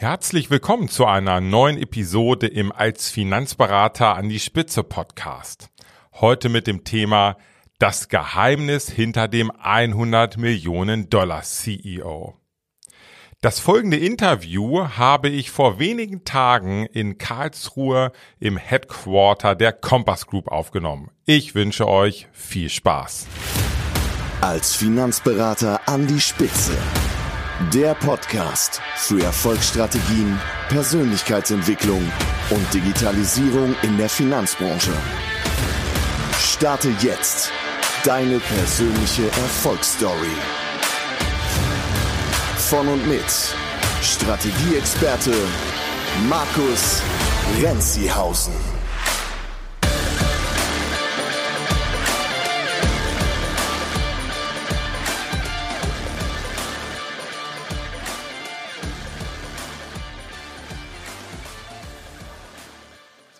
Herzlich willkommen zu einer neuen Episode im Als Finanzberater an die Spitze Podcast. Heute mit dem Thema Das Geheimnis hinter dem 100 Millionen Dollar CEO. Das folgende Interview habe ich vor wenigen Tagen in Karlsruhe im Headquarter der Compass Group aufgenommen. Ich wünsche euch viel Spaß. Als Finanzberater an die Spitze der Podcast für Erfolgsstrategien, Persönlichkeitsentwicklung und Digitalisierung in der Finanzbranche. Starte jetzt deine persönliche Erfolgsstory. Von und mit Strategieexperte Markus Renzihausen.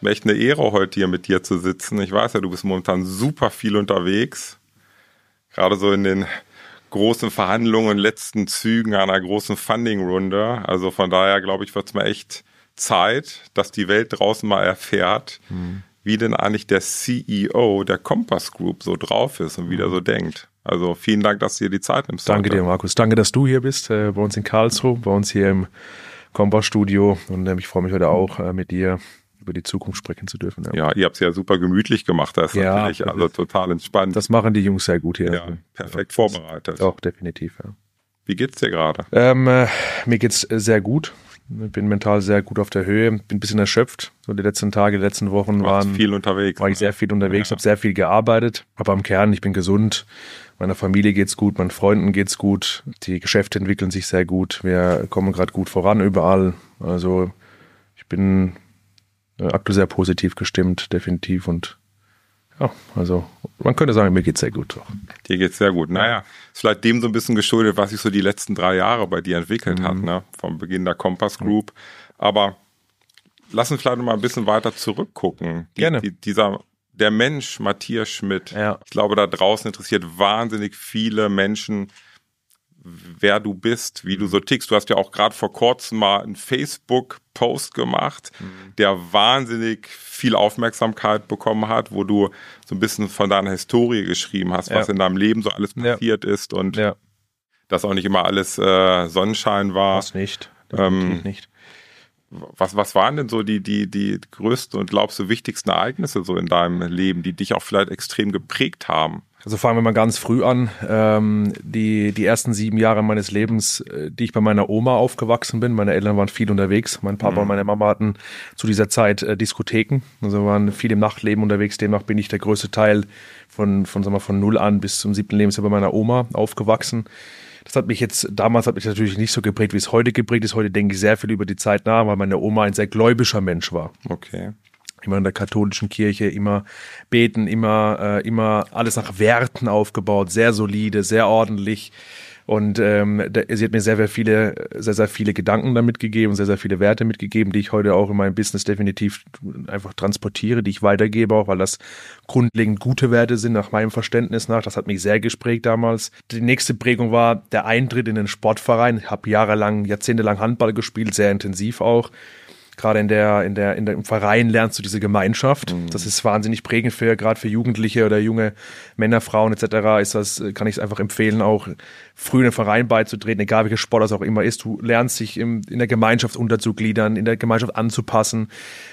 Mir echt eine Ehre, heute hier mit dir zu sitzen. Ich weiß ja, du bist momentan super viel unterwegs. Gerade so in den großen Verhandlungen, letzten Zügen einer großen Funding-Runde. Also von daher, glaube ich, wird es mir echt Zeit, dass die Welt draußen mal erfährt, mhm. wie denn eigentlich der CEO der Compass Group so drauf ist und wie der so denkt. Also vielen Dank, dass du dir die Zeit nimmst. Danke heute. dir, Markus. Danke, dass du hier bist, äh, bei uns in Karlsruhe, bei uns hier im Compass Studio. Und äh, ich freue mich heute auch äh, mit dir über die Zukunft sprechen zu dürfen. Ja, ja ihr habt es ja super gemütlich gemacht. Das ist ja, natürlich also total entspannt. Das machen die Jungs sehr gut hier. Ja, perfekt ja, vorbereitet. Auch definitiv, ja. Wie geht's dir gerade? Ähm, äh, mir geht's sehr gut. Ich bin mental sehr gut auf der Höhe, bin ein bisschen erschöpft. So die letzten Tage, die letzten Wochen waren viel unterwegs. War ich sehr viel unterwegs, ja. habe sehr viel gearbeitet, aber im Kern, ich bin gesund. Meiner Familie geht's gut, meinen Freunden geht's gut. Die Geschäfte entwickeln sich sehr gut. Wir kommen gerade gut voran überall. Also ich bin äh, aktuell sehr positiv gestimmt, definitiv. Und ja, also man könnte sagen, mir geht's sehr gut. Doch. Dir geht's sehr gut. Naja, ist vielleicht dem so ein bisschen geschuldet, was sich so die letzten drei Jahre bei dir entwickelt mhm. hat, ne? Vom Beginn der Compass Group. Aber lass uns vielleicht noch mal ein bisschen weiter zurückgucken. Die, Gerne. Die, dieser der Mensch Matthias Schmidt. Ja. Ich glaube, da draußen interessiert wahnsinnig viele Menschen, wer du bist, wie du so tickst. Du hast ja auch gerade vor kurzem mal einen Facebook-Post gemacht, mhm. der wahnsinnig viel Aufmerksamkeit bekommen hat, wo du so ein bisschen von deiner Historie geschrieben hast, ja. was in deinem Leben so alles passiert ja. ist und ja. dass auch nicht immer alles äh, Sonnenschein war. Das nicht. Ähm, nicht. Was, was waren denn so die, die, die größten und glaubst du wichtigsten Ereignisse so in deinem Leben, die dich auch vielleicht extrem geprägt haben? Also fangen wir mal ganz früh an. Ähm, die, die ersten sieben Jahre meines Lebens, äh, die ich bei meiner Oma aufgewachsen bin. Meine Eltern waren viel unterwegs. Mein Papa mhm. und meine Mama hatten zu dieser Zeit äh, Diskotheken. Also waren viel im Nachtleben unterwegs. Demnach bin ich der größte Teil von, von, sagen wir, von null an bis zum siebten Lebensjahr bei meiner Oma aufgewachsen. Das hat mich jetzt, damals hat mich natürlich nicht so geprägt, wie es heute geprägt ist. Heute denke ich sehr viel über die Zeit nach, weil meine Oma ein sehr gläubischer Mensch war. Okay immer in der katholischen Kirche, immer beten, immer, äh, immer alles nach Werten aufgebaut, sehr solide, sehr ordentlich. Und ähm, sie hat mir sehr, sehr viele, sehr, sehr viele Gedanken damit gegeben, sehr, sehr viele Werte mitgegeben, die ich heute auch in meinem Business definitiv einfach transportiere, die ich weitergebe, auch weil das grundlegend gute Werte sind, nach meinem Verständnis nach. Das hat mich sehr gesprägt damals. Die nächste Prägung war der Eintritt in den Sportverein. Ich habe jahrelang, jahrzehntelang Handball gespielt, sehr intensiv auch gerade in der, in der, in der, im Verein lernst du diese Gemeinschaft. Mhm. Das ist wahnsinnig prägend für, gerade für Jugendliche oder junge Männer, Frauen etc. ist das, kann ich es einfach empfehlen, auch früh in den Verein beizutreten, egal welcher Sport das auch immer ist. Du lernst dich im, in der Gemeinschaft unterzugliedern, in der Gemeinschaft anzupassen,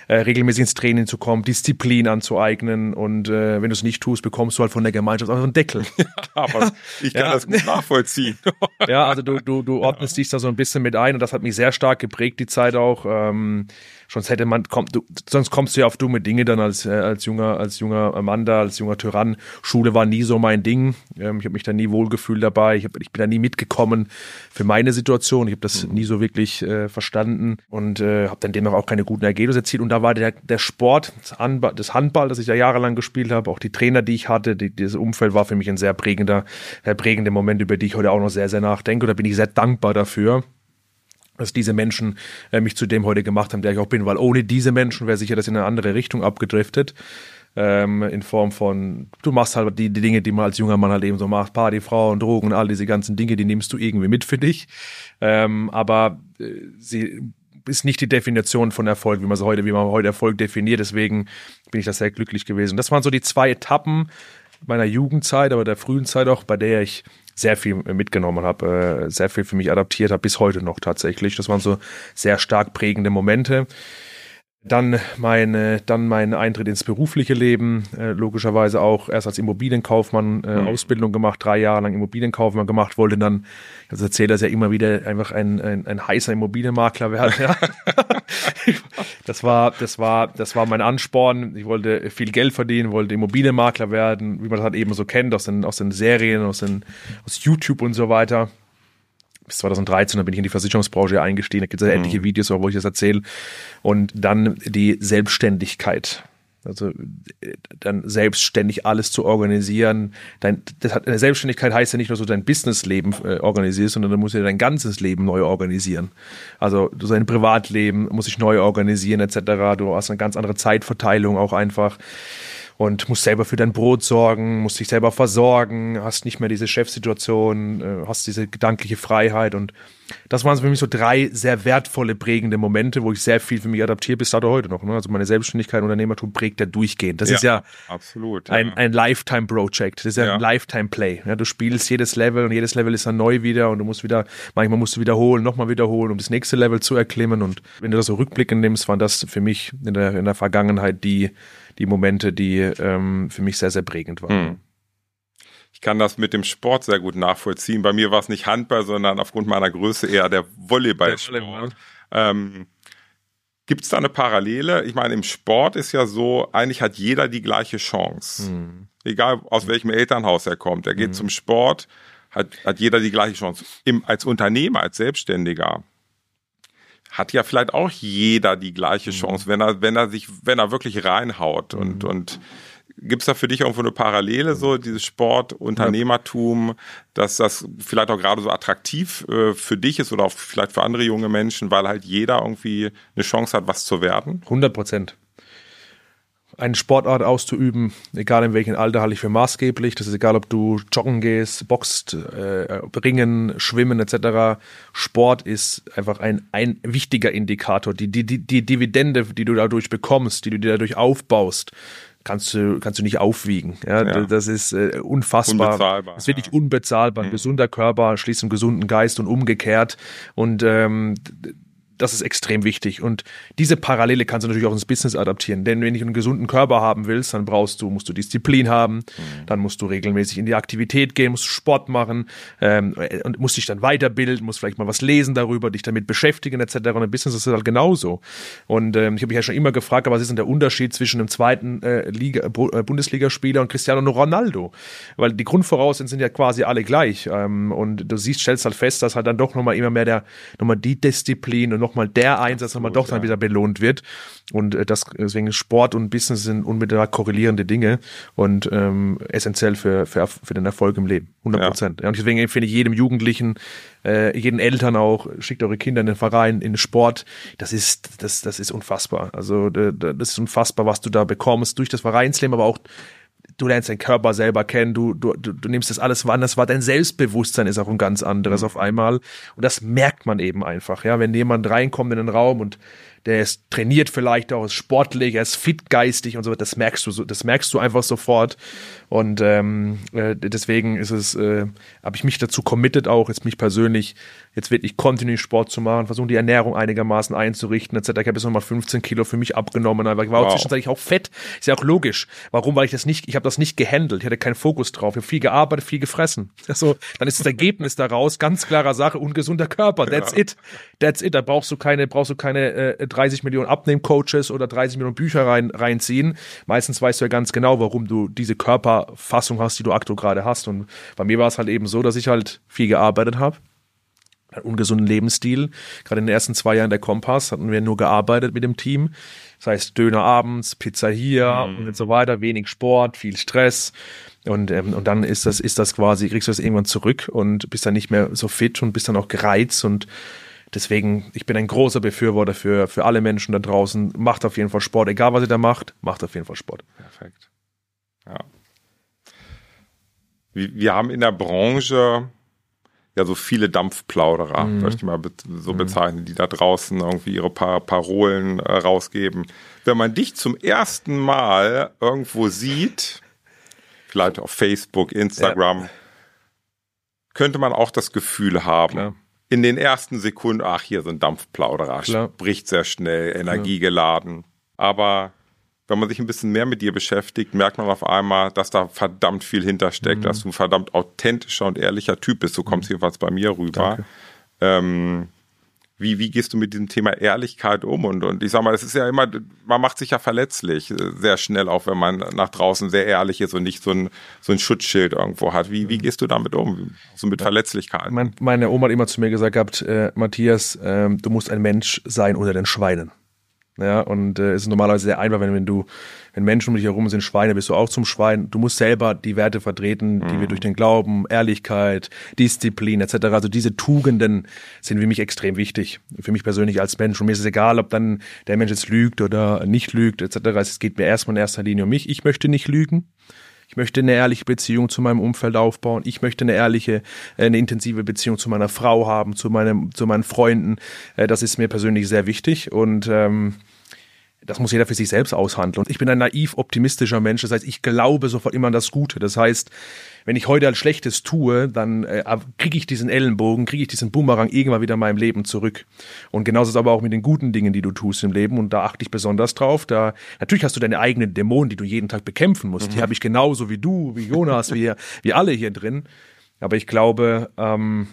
äh, regelmäßig ins Training zu kommen, Disziplin anzueignen und äh, wenn du es nicht tust, bekommst du halt von der Gemeinschaft auch einen Deckel. Aber ich kann ja. das gut nachvollziehen. ja, also du, du, du ordnest ja. dich da so ein bisschen mit ein und das hat mich sehr stark geprägt, die Zeit auch. Ähm, sonst hätte man, kommt, du, sonst kommst du ja auf dumme Dinge dann als, äh, als junger, als junger Mann da, als junger Tyrann. Schule war nie so mein Ding. Ähm, ich habe mich da nie wohlgefühlt dabei. Ich, hab, ich bin da nie mitgekommen für meine Situation. Ich habe das mhm. nie so wirklich äh, verstanden und äh, habe dann demnach auch keine guten Ergebnisse erzielt. Und da war der, der Sport, das Handball, das Handball, das ich ja jahrelang gespielt habe, auch die Trainer, die ich hatte, die, dieses Umfeld war für mich ein sehr prägender, sehr prägender Moment, über die ich heute auch noch sehr, sehr nachdenke. Und da bin ich sehr dankbar dafür dass diese Menschen äh, mich zu dem heute gemacht haben, der ich auch bin, weil ohne diese Menschen wäre sicher das in eine andere Richtung abgedriftet. Ähm, in Form von, du machst halt die, die Dinge, die man als junger Mann halt eben so macht, Party, Frauen, Drogen, all diese ganzen Dinge, die nimmst du irgendwie mit für dich. Ähm, aber äh, sie ist nicht die Definition von Erfolg, wie man so heute, wie man heute Erfolg definiert. Deswegen bin ich da sehr glücklich gewesen. Das waren so die zwei Etappen meiner Jugendzeit, aber der frühen Zeit auch, bei der ich sehr viel mitgenommen habe, äh, sehr viel für mich adaptiert habe, bis heute noch tatsächlich. Das waren so sehr stark prägende Momente. Dann meine, dann mein Eintritt ins berufliche Leben, äh, logischerweise auch erst als Immobilienkaufmann äh, mhm. Ausbildung gemacht, drei Jahre lang Immobilienkaufmann gemacht, wollte dann, ich erzähle das ja immer wieder, einfach ein, ein, ein heißer Immobilienmakler werden. Ja. das war, das war, das war mein Ansporn. Ich wollte viel Geld verdienen, wollte Immobilienmakler werden, wie man das halt eben so kennt, aus den, aus den Serien, aus, den, aus YouTube und so weiter bis 2013, da bin ich in die Versicherungsbranche eingestiegen. Da gibt es ja mhm. etliche Videos, wo ich das erzähle. Und dann die Selbstständigkeit. Also dann selbstständig alles zu organisieren. Dein, das hat, Selbstständigkeit heißt ja nicht nur, dass du dein Businessleben äh, organisierst, sondern du musst ja dein ganzes Leben neu organisieren. Also du dein Privatleben muss sich neu organisieren etc. Du hast eine ganz andere Zeitverteilung auch einfach und musst selber für dein Brot sorgen, musst dich selber versorgen, hast nicht mehr diese Chefsituation, äh, hast diese gedankliche Freiheit und das waren für mich so drei sehr wertvolle, prägende Momente, wo ich sehr viel für mich adaptiert bis dato heute noch. Ne? Also meine Selbstständigkeit, Unternehmertum prägt ja durchgehend. Das ja, ist ja absolut, ein, ja. ein Lifetime-Project. Das ist ja, ja. ein Lifetime-Play. Ja, du spielst jedes Level und jedes Level ist dann neu wieder und du musst wieder, manchmal musst du wiederholen, nochmal wiederholen, um das nächste Level zu erklimmen. Und wenn du das so rückblickend nimmst, waren das für mich in der, in der Vergangenheit die die Momente, die ähm, für mich sehr, sehr prägend waren. Hm. Ich kann das mit dem Sport sehr gut nachvollziehen. Bei mir war es nicht Handball, sondern aufgrund meiner Größe eher der Volleyballsport. Volleyball. Ähm, Gibt es da eine Parallele? Ich meine, im Sport ist ja so, eigentlich hat jeder die gleiche Chance. Hm. Egal aus welchem Elternhaus er kommt. Er geht hm. zum Sport, hat, hat jeder die gleiche Chance. Im, als Unternehmer, als Selbstständiger hat ja vielleicht auch jeder die gleiche mhm. Chance, wenn er, wenn er sich, wenn er wirklich reinhaut und, mhm. und Gibt es da für dich irgendwo eine Parallele, so dieses Sport, Unternehmertum, dass das vielleicht auch gerade so attraktiv äh, für dich ist oder auch vielleicht für andere junge Menschen, weil halt jeder irgendwie eine Chance hat, was zu werden? 100 Prozent eine Sportart auszuüben, egal in welchem Alter, halte ich für maßgeblich. Das ist egal, ob du joggen gehst, boxt, äh, ringen, schwimmen etc. Sport ist einfach ein, ein wichtiger Indikator. Die, die, die, die Dividende, die du dadurch bekommst, die du dir dadurch aufbaust, kannst du, kannst du nicht aufwiegen. Ja, ja. Das ist äh, unfassbar. Unbezahlbar. Das ist wirklich ja. unbezahlbar. Ein mhm. gesunder Körper schließt einen gesunden Geist und umgekehrt. Und ähm, das ist extrem wichtig. Und diese Parallele kannst du natürlich auch ins Business adaptieren. Denn wenn du einen gesunden Körper haben willst, dann brauchst du, musst du Disziplin haben, mhm. dann musst du regelmäßig in die Aktivität gehen, musst Sport machen ähm, und musst dich dann weiterbilden, musst vielleicht mal was lesen darüber, dich damit beschäftigen etc. Und im Business ist es halt genauso. Und ähm, ich habe mich ja schon immer gefragt, was ist denn der Unterschied zwischen einem zweiten äh, Liga, äh, Bundesligaspieler und Cristiano Ronaldo? Weil die Grundvoraussetzungen sind ja quasi alle gleich. Ähm, und du siehst, stellst halt fest, dass halt dann doch nochmal immer mehr der, nochmal die Disziplin und nochmal der Einsatz nochmal doch dann wieder belohnt wird. Und äh, das, deswegen Sport und Business sind unmittelbar korrelierende Dinge und ähm, essentiell für, für, für den Erfolg im Leben. 100 Prozent. Ja. Und deswegen empfehle ich jedem Jugendlichen, äh, jeden Eltern auch, schickt eure Kinder in den Verein, in den Sport. Das ist, das, das ist unfassbar. Also das ist unfassbar, was du da bekommst durch das Vereinsleben, aber auch du lernst deinen Körper selber kennen, du, du, du, du nimmst das alles wahr, das war dein Selbstbewusstsein ist auch ein ganz anderes mhm. auf einmal. Und das merkt man eben einfach, ja, wenn jemand reinkommt in den Raum und der ist trainiert vielleicht auch, ist sportlich, er ist fit geistig und so, das merkst du so, das merkst du einfach sofort. Und ähm, äh, deswegen ist es, äh, habe ich mich dazu committed, auch jetzt mich persönlich, jetzt wirklich kontinuierlich Sport zu machen, versuchen die Ernährung einigermaßen einzurichten, etc. Ich habe jetzt nochmal 15 Kilo für mich abgenommen, aber ich war wow. auch zwischenzeitlich auch fett. Ist ja auch logisch. Warum? Weil ich das nicht, ich habe das nicht gehandelt, ich hatte keinen Fokus drauf. Ich habe viel gearbeitet, viel gefressen. Also, dann ist das Ergebnis daraus, ganz klarer Sache, ungesunder Körper. That's ja. it. That's it. Da brauchst du keine, brauchst du keine äh, 30 Millionen Abnehmcoaches oder 30 Millionen Bücher rein, reinziehen. Meistens weißt du ja ganz genau, warum du diese Körperfassung hast, die du aktuell gerade hast. Und bei mir war es halt eben so, dass ich halt viel gearbeitet habe ungesunden Lebensstil. Gerade in den ersten zwei Jahren der Kompass hatten wir nur gearbeitet mit dem Team. Das heißt, Döner abends, Pizza hier mhm. und so weiter, wenig Sport, viel Stress. Und, ähm, und dann ist das, ist das quasi, kriegst du das irgendwann zurück und bist dann nicht mehr so fit und bist dann auch gereizt und Deswegen, ich bin ein großer Befürworter für, für alle Menschen da draußen. Macht auf jeden Fall Sport, egal was ihr da macht, macht auf jeden Fall Sport. Perfekt. Ja. Wir haben in der Branche ja so viele Dampfplauderer, mhm. möchte ich mal so mhm. bezeichnen, die da draußen irgendwie ihre paar Parolen äh, rausgeben. Wenn man dich zum ersten Mal irgendwo sieht, vielleicht auf Facebook, Instagram, ja. könnte man auch das Gefühl haben, Klar. in den ersten Sekunden, ach, hier so ein Dampfplauderer, Klar. spricht sehr schnell, energiegeladen. Aber wenn man sich ein bisschen mehr mit dir beschäftigt, merkt man auf einmal, dass da verdammt viel hintersteckt, mhm. dass du ein verdammt authentischer und ehrlicher Typ bist. So kommt es mhm. jedenfalls bei mir rüber. Ähm, wie, wie gehst du mit diesem Thema Ehrlichkeit um? Und, und ich sag mal, es ist ja immer, man macht sich ja verletzlich, äh, sehr schnell, auch wenn man nach draußen sehr ehrlich ist und nicht so ein, so ein Schutzschild irgendwo hat. Wie, wie mhm. gehst du damit um? So mit Verletzlichkeit? Mein, meine Oma hat immer zu mir gesagt gehabt, äh, Matthias, äh, du musst ein Mensch sein unter den Schweinen. Ja, und äh, es ist normalerweise sehr einfach, wenn, wenn du, wenn Menschen um dich herum sind Schweine, bist du auch zum Schwein. Du musst selber die Werte vertreten, die mhm. wir durch den Glauben, Ehrlichkeit, Disziplin etc. Also diese Tugenden sind für mich extrem wichtig. Für mich persönlich als Mensch. Und mir ist es egal, ob dann der Mensch jetzt lügt oder nicht lügt etc. Es geht mir erstmal in erster Linie um mich. Ich möchte nicht lügen. Ich möchte eine ehrliche Beziehung zu meinem Umfeld aufbauen. Ich möchte eine ehrliche, äh, eine intensive Beziehung zu meiner Frau haben, zu meinem, zu meinen Freunden. Äh, das ist mir persönlich sehr wichtig und ähm, das muss jeder für sich selbst aushandeln. Ich bin ein naiv optimistischer Mensch. Das heißt, ich glaube sofort immer an das Gute. Das heißt, wenn ich heute ein Schlechtes tue, dann äh, kriege ich diesen Ellenbogen, kriege ich diesen Boomerang irgendwann wieder in meinem Leben zurück. Und genauso ist es aber auch mit den guten Dingen, die du tust im Leben. Und da achte ich besonders drauf. Da natürlich hast du deine eigenen Dämonen, die du jeden Tag bekämpfen musst. Mhm. Die habe ich genauso wie du, wie Jonas, wie, wie alle hier drin. Aber ich glaube, ähm,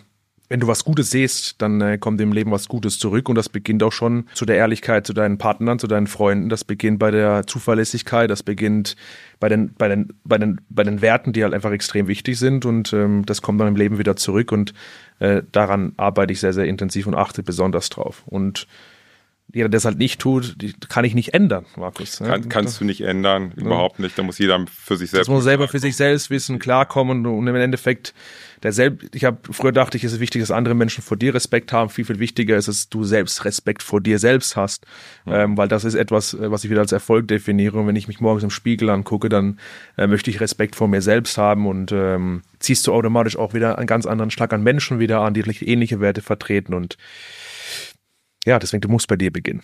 wenn du was Gutes siehst, dann äh, kommt im Leben was Gutes zurück und das beginnt auch schon zu der Ehrlichkeit zu deinen Partnern, zu deinen Freunden, das beginnt bei der Zuverlässigkeit, das beginnt bei den, bei den, bei den, bei den Werten, die halt einfach extrem wichtig sind und ähm, das kommt dann im Leben wieder zurück und äh, daran arbeite ich sehr, sehr intensiv und achte besonders drauf. Und jeder, der es halt nicht tut, kann ich nicht ändern, Markus. Kann, kannst du nicht ändern, überhaupt nicht. Da muss jeder für sich selbst. Das muss selber für sich selbst wissen, klarkommen und im Endeffekt der selbst, ich habe früher dachte ich, es ist wichtig, dass andere Menschen vor dir Respekt haben. Viel, viel wichtiger ist, dass du selbst Respekt vor dir selbst hast. Ja. Ähm, weil das ist etwas, äh, was ich wieder als Erfolg definiere. Und wenn ich mich morgens im Spiegel angucke, dann äh, möchte ich Respekt vor mir selbst haben und ähm, ziehst du automatisch auch wieder einen ganz anderen Schlag an Menschen wieder an, die ähnliche Werte vertreten. Und ja, deswegen, du musst bei dir beginnen.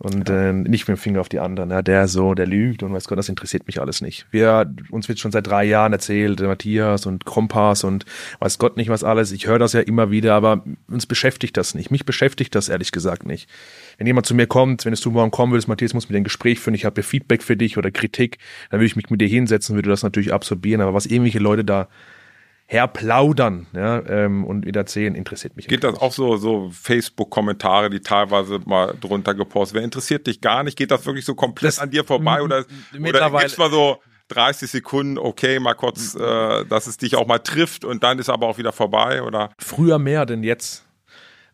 Und ja. äh, nicht mit dem Finger auf die anderen. Ja, der so, der lügt und weiß Gott, das interessiert mich alles nicht. Wir, uns wird schon seit drei Jahren erzählt, Matthias und Kompass und weiß Gott nicht was alles. Ich höre das ja immer wieder, aber uns beschäftigt das nicht. Mich beschäftigt das ehrlich gesagt nicht. Wenn jemand zu mir kommt, wenn es du morgen kommen würdest, Matthias muss mit dir ein Gespräch führen, ich habe Feedback für dich oder Kritik, dann würde ich mich mit dir hinsetzen, würde das natürlich absorbieren. Aber was irgendwelche Leute da herplaudern ja, ähm, und wieder erzählen, interessiert mich. Geht das auch so, so Facebook-Kommentare, die teilweise mal drunter gepostet werden? Interessiert dich gar nicht? Geht das wirklich so komplett das, an dir vorbei? Oder, oder gibt's mal so 30 Sekunden, okay, mal kurz, äh, dass es dich auch mal trifft und dann ist aber auch wieder vorbei? Oder? Früher mehr denn jetzt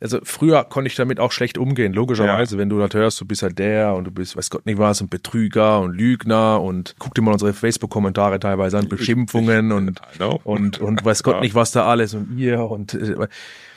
also früher konnte ich damit auch schlecht umgehen, logischerweise, ja. wenn du das hörst, du bist halt der und du bist, weiß Gott nicht was, und Betrüger und Lügner und guck dir mal unsere Facebook-Kommentare teilweise an, Beschimpfungen und, und, und weiß Gott ja. nicht was da alles und ihr und, äh,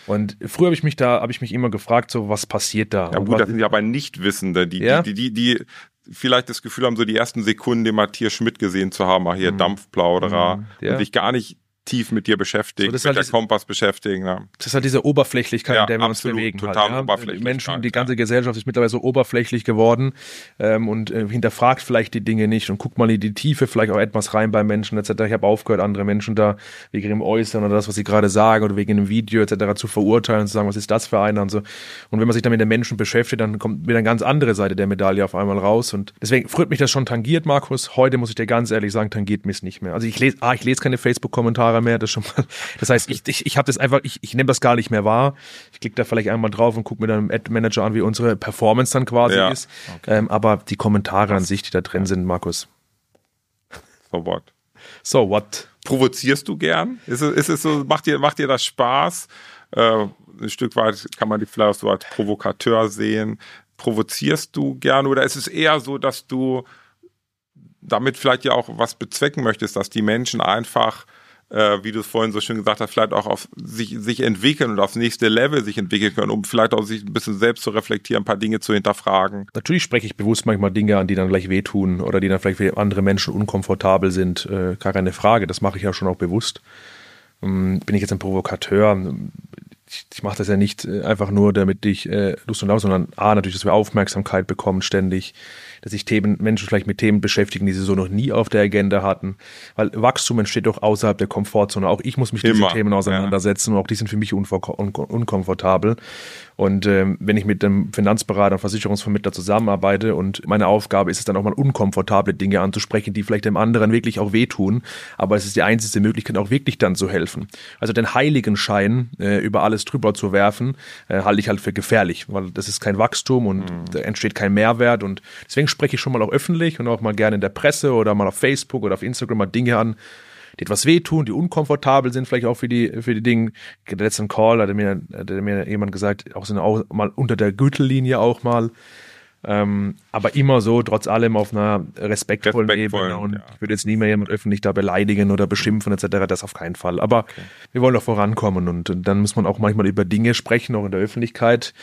und früher habe ich mich da, habe ich mich immer gefragt, so was passiert da? Ja gut, was, das sind ja aber Nichtwissende, die, ja? die, die, die, die vielleicht das Gefühl haben, so die ersten Sekunden den Matthias Schmidt gesehen zu haben, ach hier mhm. Dampfplauderer, mhm. ja. und sich gar nicht tief mit dir beschäftigt, so, mit halt der diese, Kompass beschäftigen. Ja. Das ist halt diese Oberflächlichkeit, ja, in der wir absolut, uns bewegen. Total halt, ja. Die Menschen, die ganze Gesellschaft ist mittlerweile so oberflächlich geworden ähm, und äh, hinterfragt vielleicht die Dinge nicht und guckt mal in die Tiefe vielleicht auch etwas rein bei Menschen etc. Ich habe aufgehört, andere Menschen da wegen ihrem Äußern oder das, was sie gerade sagen oder wegen einem Video etc. zu verurteilen und zu sagen, was ist das für einer und so. Und wenn man sich dann mit den Menschen beschäftigt, dann kommt wieder eine ganz andere Seite der Medaille auf einmal raus und deswegen freut mich das schon tangiert, Markus. Heute muss ich dir ganz ehrlich sagen, tangiert mich es nicht mehr. Also ich lese, ah, ich lese keine Facebook-Kommentare mehr, das schon mal das heißt, ich, ich, ich habe das einfach, ich, ich nehme das gar nicht mehr wahr. Ich klicke da vielleicht einmal drauf und gucke mir dann im Ad-Manager an, wie unsere Performance dann quasi ja. ist. Okay. Ähm, aber die Kommentare an sich, die da drin sind, Markus. So what? So what? Provozierst du gern? Ist es, ist es so, macht dir, macht dir das Spaß? Äh, ein Stück weit kann man dich vielleicht so als Provokateur sehen. Provozierst du gern oder ist es eher so, dass du damit vielleicht ja auch was bezwecken möchtest, dass die Menschen einfach äh, wie du es vorhin so schön gesagt hast, vielleicht auch auf sich, sich entwickeln und aufs nächste Level sich entwickeln können, um vielleicht auch sich ein bisschen selbst zu reflektieren, ein paar Dinge zu hinterfragen. Natürlich spreche ich bewusst manchmal Dinge an, die dann gleich wehtun oder die dann vielleicht für andere Menschen unkomfortabel sind. Äh, gar keine Frage. Das mache ich ja schon auch bewusst. ähm, bin ich jetzt ein Provokateur? Ich, ich mache das ja nicht äh, einfach nur, damit ich äh, Lust und Laune, sondern A, natürlich, dass wir Aufmerksamkeit bekommen ständig, dass sich Themen, Menschen vielleicht mit Themen beschäftigen, die sie so noch nie auf der Agenda hatten. Weil Wachstum entsteht doch außerhalb der Komfortzone. Auch ich muss mich mit diesen Themen auseinandersetzen ja. und auch die sind für mich un unkomfortabel. Und ähm, wenn ich mit einem Finanzberater und Versicherungsvermittler zusammenarbeite und meine Aufgabe ist es dann auch mal unkomfortable Dinge anzusprechen, die vielleicht dem anderen wirklich auch wehtun, aber es ist die einzige Möglichkeit, auch wirklich dann zu helfen. Also den heiligen Schein äh, über alles drüber zu werfen, äh, halte ich halt für gefährlich, weil das ist kein Wachstum und mhm. da entsteht kein Mehrwert und deswegen spreche ich schon mal auch öffentlich und auch mal gerne in der Presse oder mal auf Facebook oder auf Instagram mal Dinge an, die etwas wehtun, die unkomfortabel sind, vielleicht auch für die, für die Dinge. Der letzten Call hat mir, hat mir jemand gesagt, auch so auch mal unter der Gürtellinie auch mal. Ähm, aber immer so, trotz allem auf einer respektvollen Respektvoll, Ebene. Und ja. ich würde jetzt nie mehr jemand öffentlich da beleidigen oder beschimpfen etc. Das auf keinen Fall. Aber okay. wir wollen doch vorankommen und, und dann muss man auch manchmal über Dinge sprechen, auch in der Öffentlichkeit,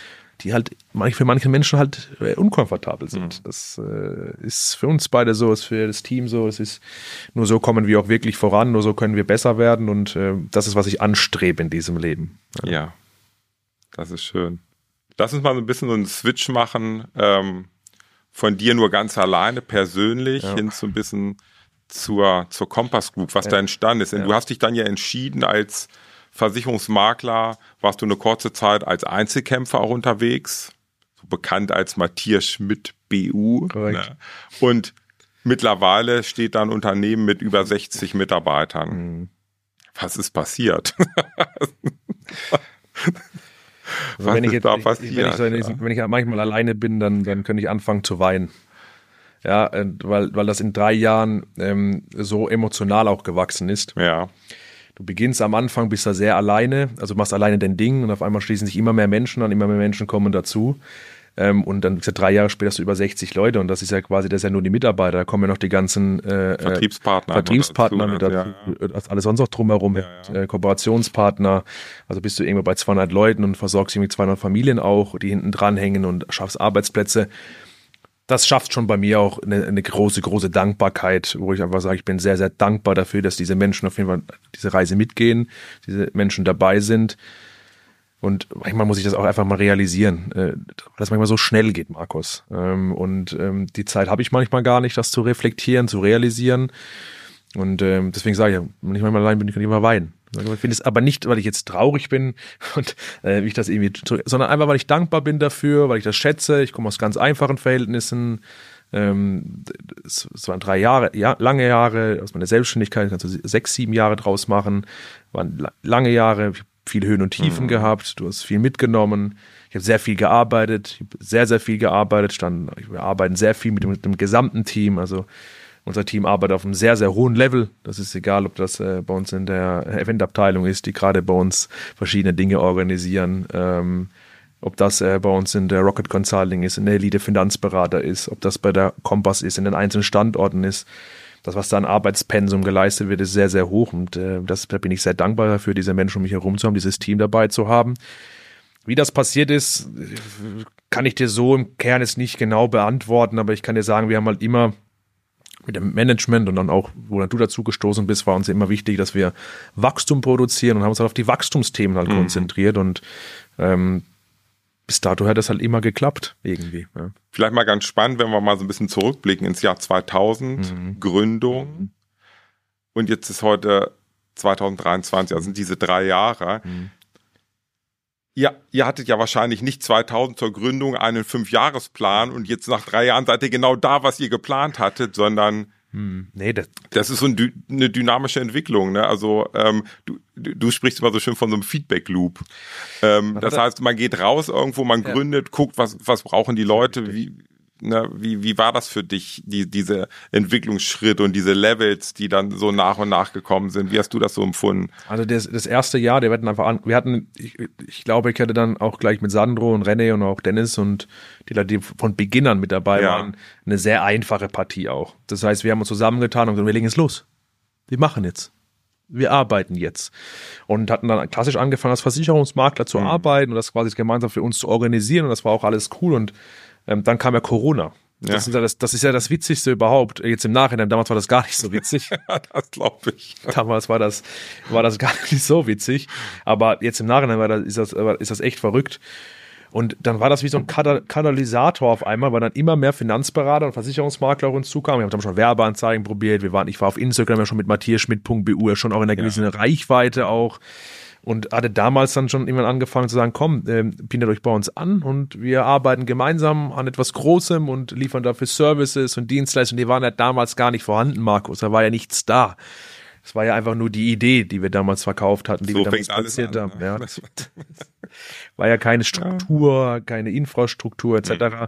die halt für manche Menschen halt äh, unkomfortabel sind. Mhm. Das äh, ist für uns beide so, ist für das Team so. Es ist nur so kommen wir auch wirklich voran, nur so können wir besser werden und äh, das ist, was ich anstrebe in diesem Leben. Ja, ja das ist schön. Lass uns mal so ein bisschen so einen Switch machen ähm, von dir nur ganz alleine persönlich ja. hin zu ein bisschen zur, zur Compass Group, was ja. da entstanden ist. Denn ja. du hast dich dann ja entschieden als Versicherungsmakler warst du eine kurze Zeit als Einzelkämpfer auch unterwegs, so bekannt als Matthias Schmidt BU. Ne? Und mittlerweile steht da ein Unternehmen mit über 60 Mitarbeitern. Mhm. Was ist passiert? Was ist jetzt, da passiert? Wenn ich, wenn, ich, wenn ich manchmal alleine bin, dann, dann könnte ich anfangen zu weinen. Ja, weil, weil das in drei Jahren ähm, so emotional auch gewachsen ist. Ja. Du beginnst am Anfang, bist da sehr alleine, also machst alleine dein Ding und auf einmal schließen sich immer mehr Menschen an, immer mehr Menschen kommen dazu. Ähm, und dann drei Jahre später hast du über 60 Leute und das ist ja quasi, das ist ja nur die Mitarbeiter, da kommen ja noch die ganzen äh, äh Vertriebspartner, Vertriebspartner mit dazu, ja. alles sonst noch drumherum, ja, ja. Äh, Kooperationspartner, also bist du irgendwo bei 200 Leuten und versorgst irgendwie 200 Familien auch, die hinten dranhängen und schaffst Arbeitsplätze das schafft schon bei mir auch eine, eine, große, große Dankbarkeit, wo ich einfach sage, ich bin sehr, sehr dankbar dafür, dass diese Menschen auf jeden Fall diese Reise mitgehen, diese Menschen dabei sind. Und manchmal muss ich das auch einfach mal realisieren, äh, weil das manchmal so schnell geht, Markus. Ähm, und ähm, die Zeit habe ich manchmal gar nicht, das zu reflektieren, zu realisieren. Und ähm, deswegen sage ich, wenn ich manchmal allein bin, kann ich immer weinen. Ich finde es aber nicht, weil ich jetzt traurig bin und äh, ich das irgendwie, sondern einfach, weil ich dankbar bin dafür, weil ich das schätze. Ich komme aus ganz einfachen Verhältnissen. Ähm, es, es waren drei Jahre, ja, lange Jahre aus meiner Selbstständigkeit, kannst du sechs, sieben Jahre draus machen. Waren lange Jahre, viele Höhen und Tiefen mhm. gehabt. Du hast viel mitgenommen. Ich habe sehr viel gearbeitet, ich habe sehr, sehr viel gearbeitet. Stand, wir arbeiten sehr viel mit dem, mit dem gesamten Team. Also unser Team arbeitet auf einem sehr, sehr hohen Level. Das ist egal, ob das äh, bei uns in der Eventabteilung ist, die gerade bei uns verschiedene Dinge organisieren. Ähm, ob das äh, bei uns in der Rocket Consulting ist, in der Elite Finanzberater ist, ob das bei der Kompass ist, in den einzelnen Standorten ist. Das, was da an Arbeitspensum geleistet wird, ist sehr, sehr hoch. Und äh, das, da bin ich sehr dankbar dafür, diese Menschen um mich herum zu haben, dieses Team dabei zu haben. Wie das passiert ist, kann ich dir so im Kern jetzt nicht genau beantworten, aber ich kann dir sagen, wir haben halt immer mit dem Management und dann auch, wo du dazu gestoßen bist, war uns immer wichtig, dass wir Wachstum produzieren und haben uns halt auf die Wachstumsthemen halt mhm. konzentriert und ähm, bis dato hat das halt immer geklappt, irgendwie. Ja. Vielleicht mal ganz spannend, wenn wir mal so ein bisschen zurückblicken ins Jahr 2000, mhm. Gründung. Mhm. Und jetzt ist heute 2023, also sind diese drei Jahre. Mhm. Ihr, ihr hattet ja wahrscheinlich nicht 2000 zur Gründung einen Fünfjahresplan und jetzt nach drei Jahren seid ihr genau da, was ihr geplant hattet, sondern hm, nee, das, das ist so ein, eine dynamische Entwicklung. Ne? Also ähm, du, du sprichst immer so schön von so einem Feedback-Loop. Ähm, das heißt, man geht raus irgendwo, man ja. gründet, guckt, was, was brauchen die Leute, wie, ne, wie, wie war das für dich, die, diese Entwicklungsschritte und diese Levels, die dann so nach und nach gekommen sind? Wie hast du das so empfunden? Also das, das erste Jahr, wir hatten einfach an, wir hatten, ich, ich glaube, ich hatte dann auch gleich mit Sandro und René und auch Dennis und die Leute, die von Beginnern mit dabei ja. waren, eine sehr einfache Partie auch. Das heißt, wir haben uns zusammengetan und gesagt, wir legen es los. Wir machen jetzt wir arbeiten jetzt. Und hatten dann klassisch angefangen, als Versicherungsmakler zu mhm. arbeiten und das quasi gemeinsam für uns zu organisieren und das war auch alles cool und ähm, dann kam ja Corona. Das, ist ja das, das ist ja das Witzigste überhaupt. Jetzt im Nachhinein, damals war das gar nicht so witzig. das glaube ich. Damals war das, war das gar nicht so witzig. Aber jetzt im Nachhinein war das, ist, das, ist das echt verrückt. Und dann war das wie so ein Katalysator auf einmal, weil dann immer mehr Finanzberater und Versicherungsmakler auf uns zukamen. Wir haben schon Werbeanzeigen probiert. Wir waren, ich war auf Instagram ja schon mit matthiasschmidt.bu, schon auch in einer gewissen ja. Reichweite auch und hatte damals dann schon irgendwann angefangen zu sagen, komm, äh, bindet euch bei uns an und wir arbeiten gemeinsam an etwas Großem und liefern dafür Services und Dienstleistungen. Die waren ja damals gar nicht vorhanden, Markus. Da war ja nichts da. Es war ja einfach nur die Idee, die wir damals verkauft hatten, die so wir damals produziert haben. Ja. war ja keine Struktur, keine Infrastruktur etc. Mhm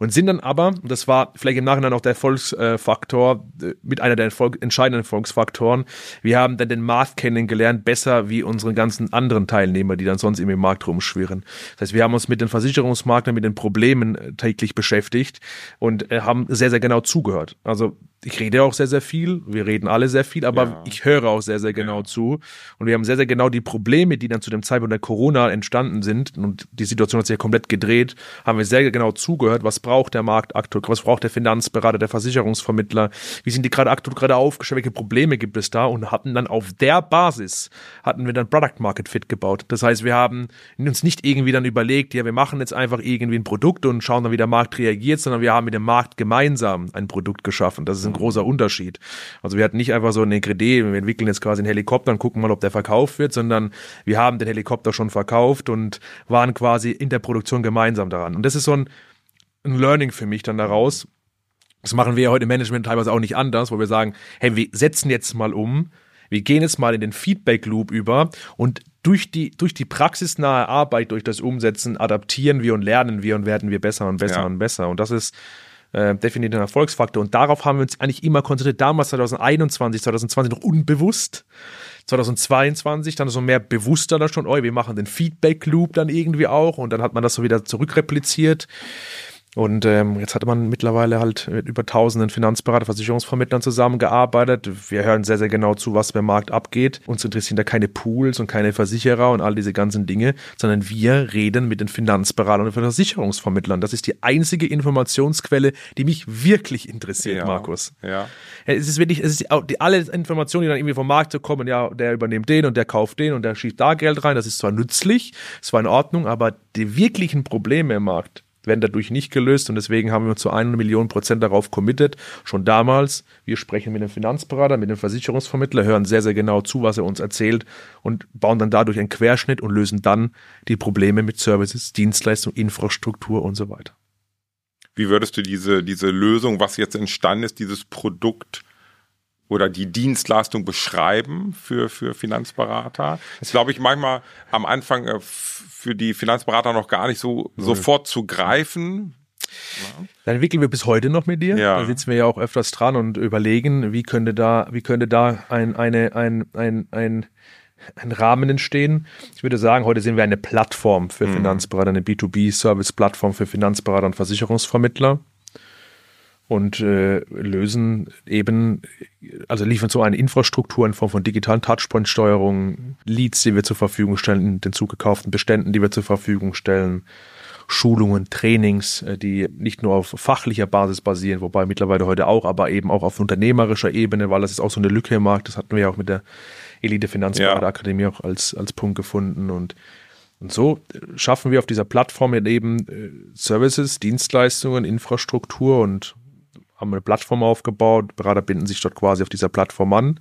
und sind dann aber, das war vielleicht im Nachhinein auch der Erfolgsfaktor, äh, mit einer der Erfolg entscheidenden Erfolgsfaktoren, wir haben dann den Markt kennengelernt, besser wie unsere ganzen anderen Teilnehmer, die dann sonst im Markt rumschwirren. Das heißt, wir haben uns mit den Versicherungsmaklern, mit den Problemen äh, täglich beschäftigt und äh, haben sehr, sehr genau zugehört. Also ich rede auch sehr, sehr viel. Wir reden alle sehr viel, aber ja. ich höre auch sehr, sehr genau ja. zu. Und wir haben sehr, sehr genau die Probleme, die dann zu dem Zeitpunkt der Corona entstanden sind. Und die Situation hat sich ja komplett gedreht. Haben wir sehr genau zugehört. Was braucht der Markt aktuell? Was braucht der Finanzberater, der Versicherungsvermittler? Wie sind die gerade aktuell gerade aufgestellt? Welche Probleme gibt es da? Und hatten dann auf der Basis hatten wir dann Product Market Fit gebaut. Das heißt, wir haben uns nicht irgendwie dann überlegt, ja, wir machen jetzt einfach irgendwie ein Produkt und schauen dann, wie der Markt reagiert, sondern wir haben mit dem Markt gemeinsam ein Produkt geschaffen. Das ist ein großer Unterschied. Also wir hatten nicht einfach so eine Idee, wir entwickeln jetzt quasi einen Helikopter und gucken mal, ob der verkauft wird, sondern wir haben den Helikopter schon verkauft und waren quasi in der Produktion gemeinsam daran. Und das ist so ein, ein Learning für mich dann daraus. Das machen wir ja heute im Management teilweise auch nicht anders, wo wir sagen, hey, wir setzen jetzt mal um, wir gehen jetzt mal in den Feedback Loop über und durch die, durch die praxisnahe Arbeit, durch das Umsetzen adaptieren wir und lernen wir und werden wir besser und besser ja. und besser. Und das ist, äh, definitiv Erfolgsfaktor. Und darauf haben wir uns eigentlich immer konzentriert. Damals 2021, 2020 noch unbewusst. 2022 dann so mehr bewusster dann schon, oh, wir machen den Feedback Loop dann irgendwie auch und dann hat man das so wieder zurückrepliziert. Und ähm, jetzt hat man mittlerweile halt mit über tausenden Finanzberater, Versicherungsvermittlern zusammengearbeitet. Wir hören sehr, sehr genau zu, was beim Markt abgeht. Uns interessieren da keine Pools und keine Versicherer und all diese ganzen Dinge, sondern wir reden mit den Finanzberatern und Versicherungsvermittlern. Das ist die einzige Informationsquelle, die mich wirklich interessiert, ja, Markus. Ja. Es ist wirklich, es ist die, alle Informationen, die dann irgendwie vom Markt kommen, ja, der übernimmt den und der kauft den und der schiebt da Geld rein. Das ist zwar nützlich, es war in Ordnung, aber die wirklichen Probleme im Markt, werden dadurch nicht gelöst und deswegen haben wir zu einer Million Prozent darauf committed. Schon damals, wir sprechen mit dem Finanzberater, mit dem Versicherungsvermittler, hören sehr, sehr genau zu, was er uns erzählt und bauen dann dadurch einen Querschnitt und lösen dann die Probleme mit Services, Dienstleistung, Infrastruktur und so weiter. Wie würdest du diese, diese Lösung, was jetzt entstanden ist, dieses Produkt oder die Dienstleistung beschreiben für, für Finanzberater. Das ist, glaube ich, manchmal am Anfang äh, für die Finanzberater noch gar nicht so mhm. sofort zu greifen. Ja. Dann entwickeln wir bis heute noch mit dir. Ja. Da sitzen wir ja auch öfters dran und überlegen, wie könnte da, wie könnte da ein, eine, ein, ein, ein, ein Rahmen entstehen. Ich würde sagen, heute sind wir eine Plattform für mhm. Finanzberater, eine B2B-Service-Plattform für Finanzberater und Versicherungsvermittler und äh, lösen eben, also liefern so eine Infrastruktur in Form von digitalen Touchpoint-Steuerung, Leads, die wir zur Verfügung stellen, den zugekauften Beständen, die wir zur Verfügung stellen, Schulungen, Trainings, äh, die nicht nur auf fachlicher Basis basieren, wobei mittlerweile heute auch, aber eben auch auf unternehmerischer Ebene, weil das ist auch so eine Lücke im Markt, das hatten wir ja auch mit der Elite Finanzberaterakademie ja. auch als, als Punkt gefunden und und so schaffen wir auf dieser Plattform eben äh, Services, Dienstleistungen, Infrastruktur und haben eine Plattform aufgebaut, Berater binden sich dort quasi auf dieser Plattform an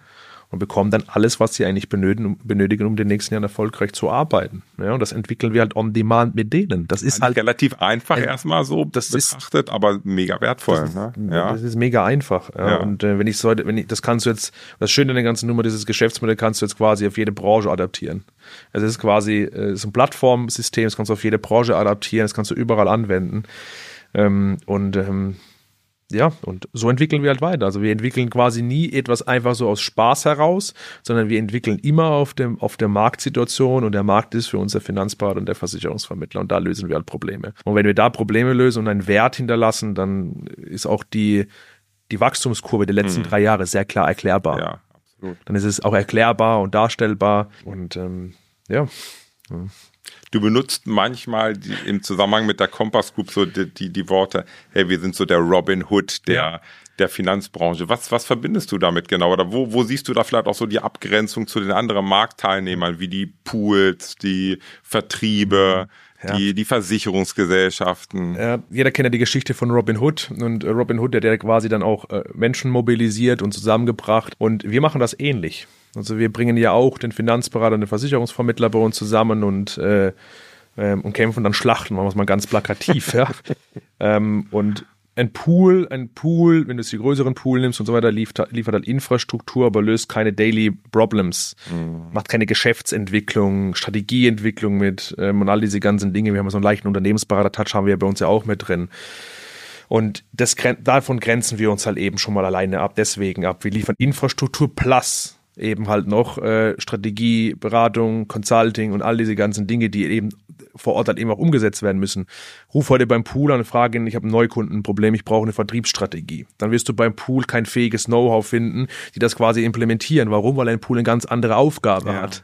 und bekommen dann alles, was sie eigentlich benötigen, benötigen um den nächsten Jahren erfolgreich zu arbeiten. Ja, und das entwickeln wir halt on demand mit denen. Das ist halt relativ einfach äh, erstmal so das betrachtet, ist, aber mega wertvoll. Das ist, ne? ja. das ist mega einfach. Ja. ja. Und äh, wenn ich so, wenn ich, das kannst du jetzt, das Schöne an der ganzen Nummer, dieses Geschäftsmodell kannst du jetzt quasi auf jede Branche adaptieren. Also es ist quasi äh, so ein Plattformsystem, das kannst du auf jede Branche adaptieren, das kannst du überall anwenden. Ähm, und ähm, ja, und so entwickeln wir halt weiter. Also wir entwickeln quasi nie etwas einfach so aus Spaß heraus, sondern wir entwickeln immer auf, dem, auf der Marktsituation und der Markt ist für uns der Finanzberater und der Versicherungsvermittler und da lösen wir halt Probleme. Und wenn wir da Probleme lösen und einen Wert hinterlassen, dann ist auch die, die Wachstumskurve der letzten mhm. drei Jahre sehr klar erklärbar. Ja, absolut. Dann ist es auch erklärbar und darstellbar und ähm, ja. Du benutzt manchmal die, im Zusammenhang mit der Compass Group so die, die, die, Worte, hey, wir sind so der Robin Hood der, ja. der Finanzbranche. Was, was verbindest du damit genau? Oder wo, wo siehst du da vielleicht auch so die Abgrenzung zu den anderen Marktteilnehmern, wie die Pools, die Vertriebe? Ja. Die, die Versicherungsgesellschaften. Ja, jeder kennt ja die Geschichte von Robin Hood und Robin Hood, der, der quasi dann auch äh, Menschen mobilisiert und zusammengebracht und wir machen das ähnlich. Also wir bringen ja auch den Finanzberater und den Versicherungsvermittler bei uns zusammen und, äh, ähm, und kämpfen dann Schlachten, machen wir es mal ganz plakativ. ja. ähm, und ein Pool, ein Pool, wenn du die größeren Pool nimmst und so weiter, liefert, liefert halt Infrastruktur, aber löst keine Daily Problems, mhm. macht keine Geschäftsentwicklung, Strategieentwicklung mit ähm, und all diese ganzen Dinge. Wir haben so einen leichten Unternehmensberater-Touch, haben wir bei uns ja auch mit drin. Und das, davon grenzen wir uns halt eben schon mal alleine ab, deswegen ab. Wir liefern Infrastruktur plus eben halt noch äh, Strategie, Beratung, Consulting und all diese ganzen Dinge, die eben vor Ort halt eben auch umgesetzt werden müssen. Ruf heute beim Pool an und frage ihn, ich habe ein Neukundenproblem, ich brauche eine Vertriebsstrategie. Dann wirst du beim Pool kein fähiges Know-how finden, die das quasi implementieren. Warum? Weil ein Pool eine ganz andere Aufgabe ja. hat.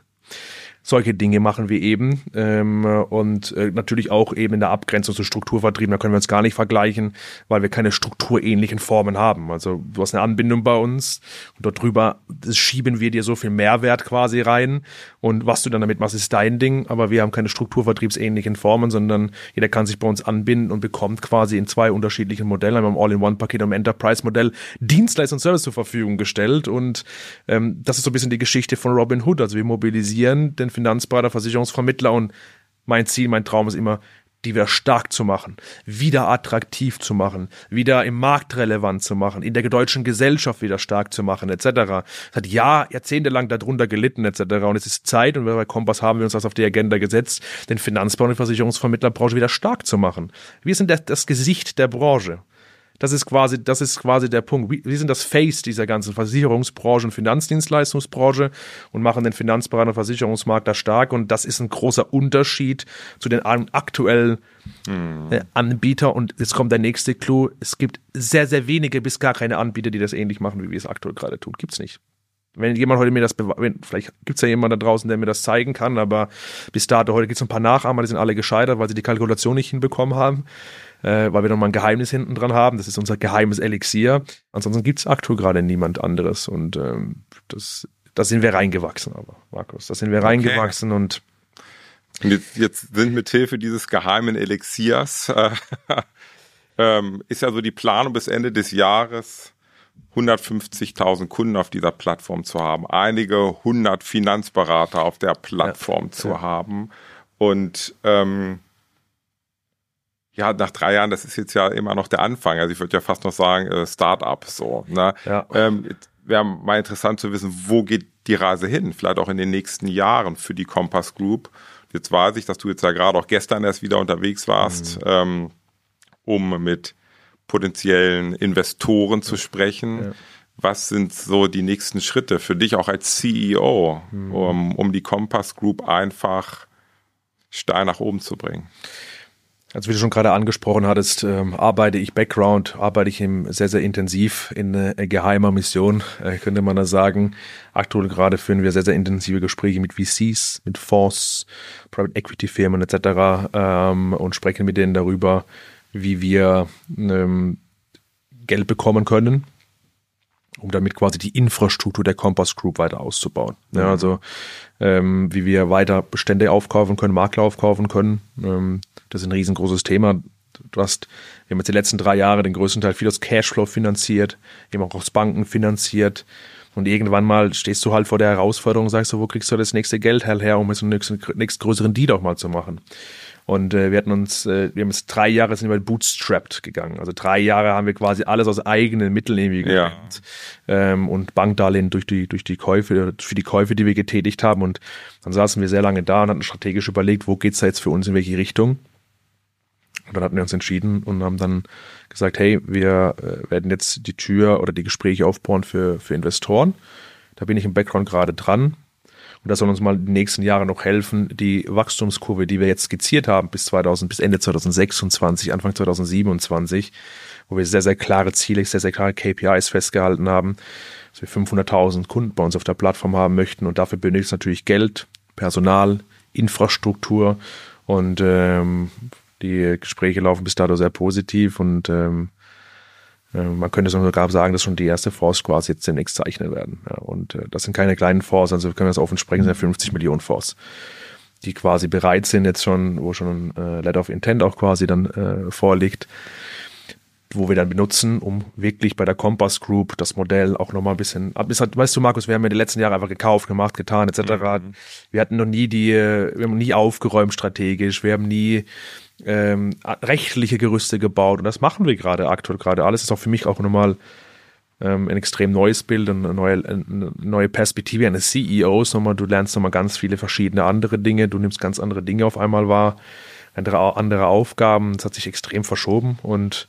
Solche Dinge machen wir eben ähm, und äh, natürlich auch eben in der Abgrenzung zu Strukturvertrieben. Da können wir uns gar nicht vergleichen, weil wir keine strukturähnlichen Formen haben. Also du hast eine Anbindung bei uns und dort drüber schieben wir dir so viel Mehrwert quasi rein und was du dann damit machst, ist dein Ding. Aber wir haben keine strukturvertriebsähnlichen Formen, sondern jeder kann sich bei uns anbinden und bekommt quasi in zwei unterschiedlichen Modellen, einmal im All-in-One-Paket und im Enterprise-Modell Dienstleistung und Service zur Verfügung gestellt. Und ähm, das ist so ein bisschen die Geschichte von Robin Hood. Also wir mobilisieren den Finanzberater, Versicherungsvermittler und mein Ziel, mein Traum ist immer, die wieder stark zu machen, wieder attraktiv zu machen, wieder im Markt relevant zu machen, in der deutschen Gesellschaft wieder stark zu machen, etc. Es hat Jahr, jahrzehntelang darunter gelitten, etc. Und es ist Zeit, und bei Kompass haben wir uns das auf die Agenda gesetzt, den Finanzbau und Versicherungsvermittlerbranche wieder stark zu machen. Wir sind das Gesicht der Branche. Das ist quasi, das ist quasi der Punkt. Wir sind das Face dieser ganzen Versicherungsbranche und Finanzdienstleistungsbranche und machen den Finanzberater und Versicherungsmarkt da stark. Und das ist ein großer Unterschied zu den aktuellen hm. Äh, Anbietern. Und jetzt kommt der nächste Clou. Es gibt sehr, sehr wenige bis gar keine Anbieter, die das ähnlich machen, wie wir es aktuell gerade tun. Gibt's nicht. Wenn jemand heute mir das, vielleicht gibt's ja jemand da draußen, der mir das zeigen kann, aber bis dato heute gibt's ein paar Nachahmer, die sind alle gescheitert, weil sie die Kalkulation nicht hinbekommen haben äh, weil wir nochmal ein Geheimnis hinten dran haben. Das ist unser geheimes Elixier. Ansonsten gibt es aktuell gerade niemand anderes. Und ähm, das, da sind wir reingewachsen, aber Markus, da sind wir reingewachsen okay. und Jetzt, jetzt sind mit Hilfe dieses geheimen Elixiers äh, ähm, ist ja so die Planung bis Ende des Jahres 150.000 Kunden auf dieser Plattform zu haben, einige hundert Finanzberater auf der Plattform ja, zu ja. haben und ähm, ja, nach drei Jahren, das ist jetzt ja immer noch der Anfang. Also ich würde ja fast noch sagen, äh, Start-up so. Ne? Ja. Ähm, Wäre mal interessant zu wissen, wo geht die Reise hin? Vielleicht auch in den nächsten Jahren für die Compass Group. Jetzt weiß ich, dass du jetzt ja gerade auch gestern erst wieder unterwegs warst, mhm. ähm, um mit potenziellen Investoren zu sprechen. Ja. Was sind so die nächsten Schritte für dich auch als CEO, mhm. um, um die Compass Group einfach steil nach oben zu bringen? Also wie du schon gerade angesprochen hattest, ähm, arbeite ich Background, arbeite ich im, sehr, sehr intensiv in äh, geheimer Mission, äh, könnte man da sagen. Aktuell gerade führen wir sehr, sehr intensive Gespräche mit VCs, mit Fonds, Private Equity Firmen etc. Ähm, und sprechen mit denen darüber, wie wir ähm, Geld bekommen können, um damit quasi die Infrastruktur der Compass Group weiter auszubauen. Ja, mhm. also ähm, wie wir weiter Bestände aufkaufen können, Makler aufkaufen können. Ähm, das ist ein riesengroßes Thema. Du hast, wir haben jetzt die letzten drei Jahre den größten Teil viel aus Cashflow finanziert, eben auch aus Banken finanziert. Und irgendwann mal stehst du halt vor der Herausforderung und sagst so, wo kriegst du das nächste Geld her, um jetzt einen nächsten, größeren Deal auch mal zu machen? Und äh, wir hatten uns, äh, wir haben jetzt drei Jahre sind wir bootstrapped gegangen. Also drei Jahre haben wir quasi alles aus eigenen Mitteln irgendwie gemacht. Ja. Ähm, und Bankdarlehen durch die, durch die Käufe, für die Käufe, die wir getätigt haben. Und dann saßen wir sehr lange da und hatten strategisch überlegt, wo geht's da jetzt für uns in welche Richtung. Und dann hatten wir uns entschieden und haben dann gesagt, hey, wir äh, werden jetzt die Tür oder die Gespräche aufbauen für, für Investoren. Da bin ich im Background gerade dran. Und das soll uns mal die nächsten Jahre noch helfen, die Wachstumskurve, die wir jetzt skizziert haben, bis 2000, bis Ende 2026, Anfang 2027, wo wir sehr, sehr klare Ziele, sehr, sehr klare KPIs festgehalten haben, dass wir 500.000 Kunden bei uns auf der Plattform haben möchten. Und dafür benötigt es natürlich Geld, Personal, Infrastruktur und ähm, die Gespräche laufen bis dato sehr positiv und ähm, äh, man könnte sogar sagen, dass schon die erste Force quasi jetzt demnächst zeichnen werden. Ja, und äh, das sind keine kleinen Force, also wir können das offen sprechen, sind 50 Millionen Force, die quasi bereit sind jetzt schon, wo schon ein äh, Letter of Intent auch quasi dann äh, vorliegt, wo wir dann benutzen, um wirklich bei der Compass Group das Modell auch nochmal ein bisschen, weißt du, Markus, wir haben ja die letzten Jahre einfach gekauft, gemacht, getan, etc. Mhm. Wir hatten noch nie die, wir haben nie aufgeräumt strategisch, wir haben nie ähm, rechtliche Gerüste gebaut und das machen wir gerade aktuell gerade alles. Ist auch für mich auch nochmal ähm, ein extrem neues Bild und eine neue, eine neue Perspektive eines CEOs. Nochmal, du lernst nochmal ganz viele verschiedene andere Dinge, du nimmst ganz andere Dinge auf einmal wahr, andere, andere Aufgaben. Es hat sich extrem verschoben und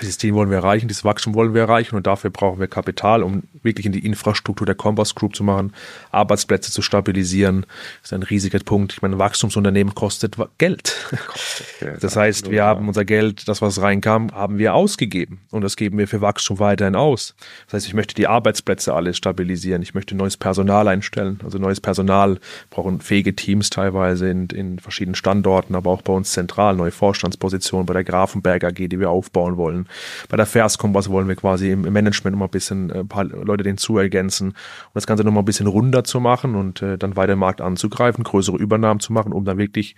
dieses Ziel wollen wir erreichen, dieses Wachstum wollen wir erreichen und dafür brauchen wir Kapital, um wirklich in die Infrastruktur der Compass Group zu machen, Arbeitsplätze zu stabilisieren. Das ist ein riesiger Punkt. Ich meine, Wachstumsunternehmen kostet Geld. Kostet Das heißt, wir haben unser Geld, das was reinkam, haben wir ausgegeben und das geben wir für Wachstum weiterhin aus. Das heißt, ich möchte die Arbeitsplätze alle stabilisieren. Ich möchte neues Personal einstellen. Also neues Personal brauchen fähige Teams teilweise in, in verschiedenen Standorten, aber auch bei uns zentral neue Vorstandspositionen bei der Grafenberg AG, die wir aufbauen wollen bei der Vers Kompass wollen wir quasi im Management noch ein bisschen äh, ein paar Leute den zu ergänzen und das Ganze noch mal ein bisschen runder zu machen und äh, dann weiter im Markt anzugreifen, größere Übernahmen zu machen, um dann wirklich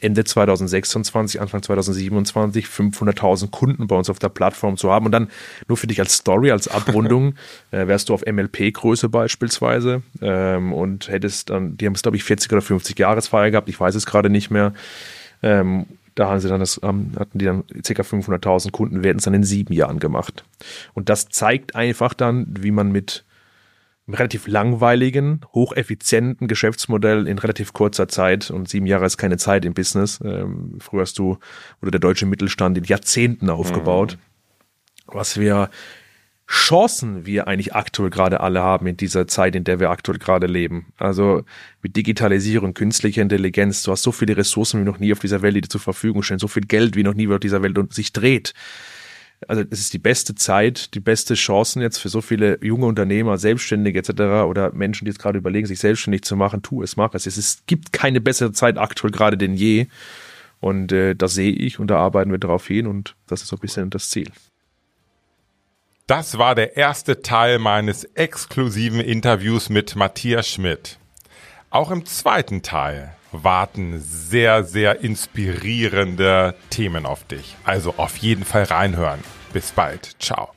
Ende 2026, Anfang 2027 500.000 Kunden bei uns auf der Plattform zu haben und dann nur für dich als Story, als Abrundung, äh, wärst du auf MLP-Größe beispielsweise ähm, und hättest dann, die haben es glaube ich 40 oder 50 Jahresfeier gehabt, ich weiß es gerade nicht mehr. Ähm, da haben sie dann das, ähm, hatten die dann ca. 500.000 Kunden, werden es dann in sieben Jahren gemacht. Und das zeigt einfach dann, wie man mit einem relativ langweiligen, hocheffizienten Geschäftsmodell in relativ kurzer Zeit, und sieben Jahre ist keine Zeit im Business, ähm, früher hast du, oder der deutsche Mittelstand in Jahrzehnten aufgebaut, mhm. was wir Chancen wir eigentlich aktuell gerade alle haben in dieser Zeit, in der wir aktuell gerade leben. Also mit Digitalisierung, künstlicher Intelligenz, du hast so viele Ressourcen wie noch nie auf dieser Welt, die dir zur Verfügung stehen, so viel Geld wie noch nie auf dieser Welt und sich dreht. Also es ist die beste Zeit, die beste Chancen jetzt für so viele junge Unternehmer, Selbstständige etc. oder Menschen, die jetzt gerade überlegen, sich selbstständig zu machen. Tu es, mach es. Es gibt keine bessere Zeit aktuell gerade denn je. Und äh, das sehe ich und da arbeiten wir darauf hin und das ist so ein bisschen das Ziel. Das war der erste Teil meines exklusiven Interviews mit Matthias Schmidt. Auch im zweiten Teil warten sehr, sehr inspirierende Themen auf dich. Also auf jeden Fall reinhören. Bis bald. Ciao.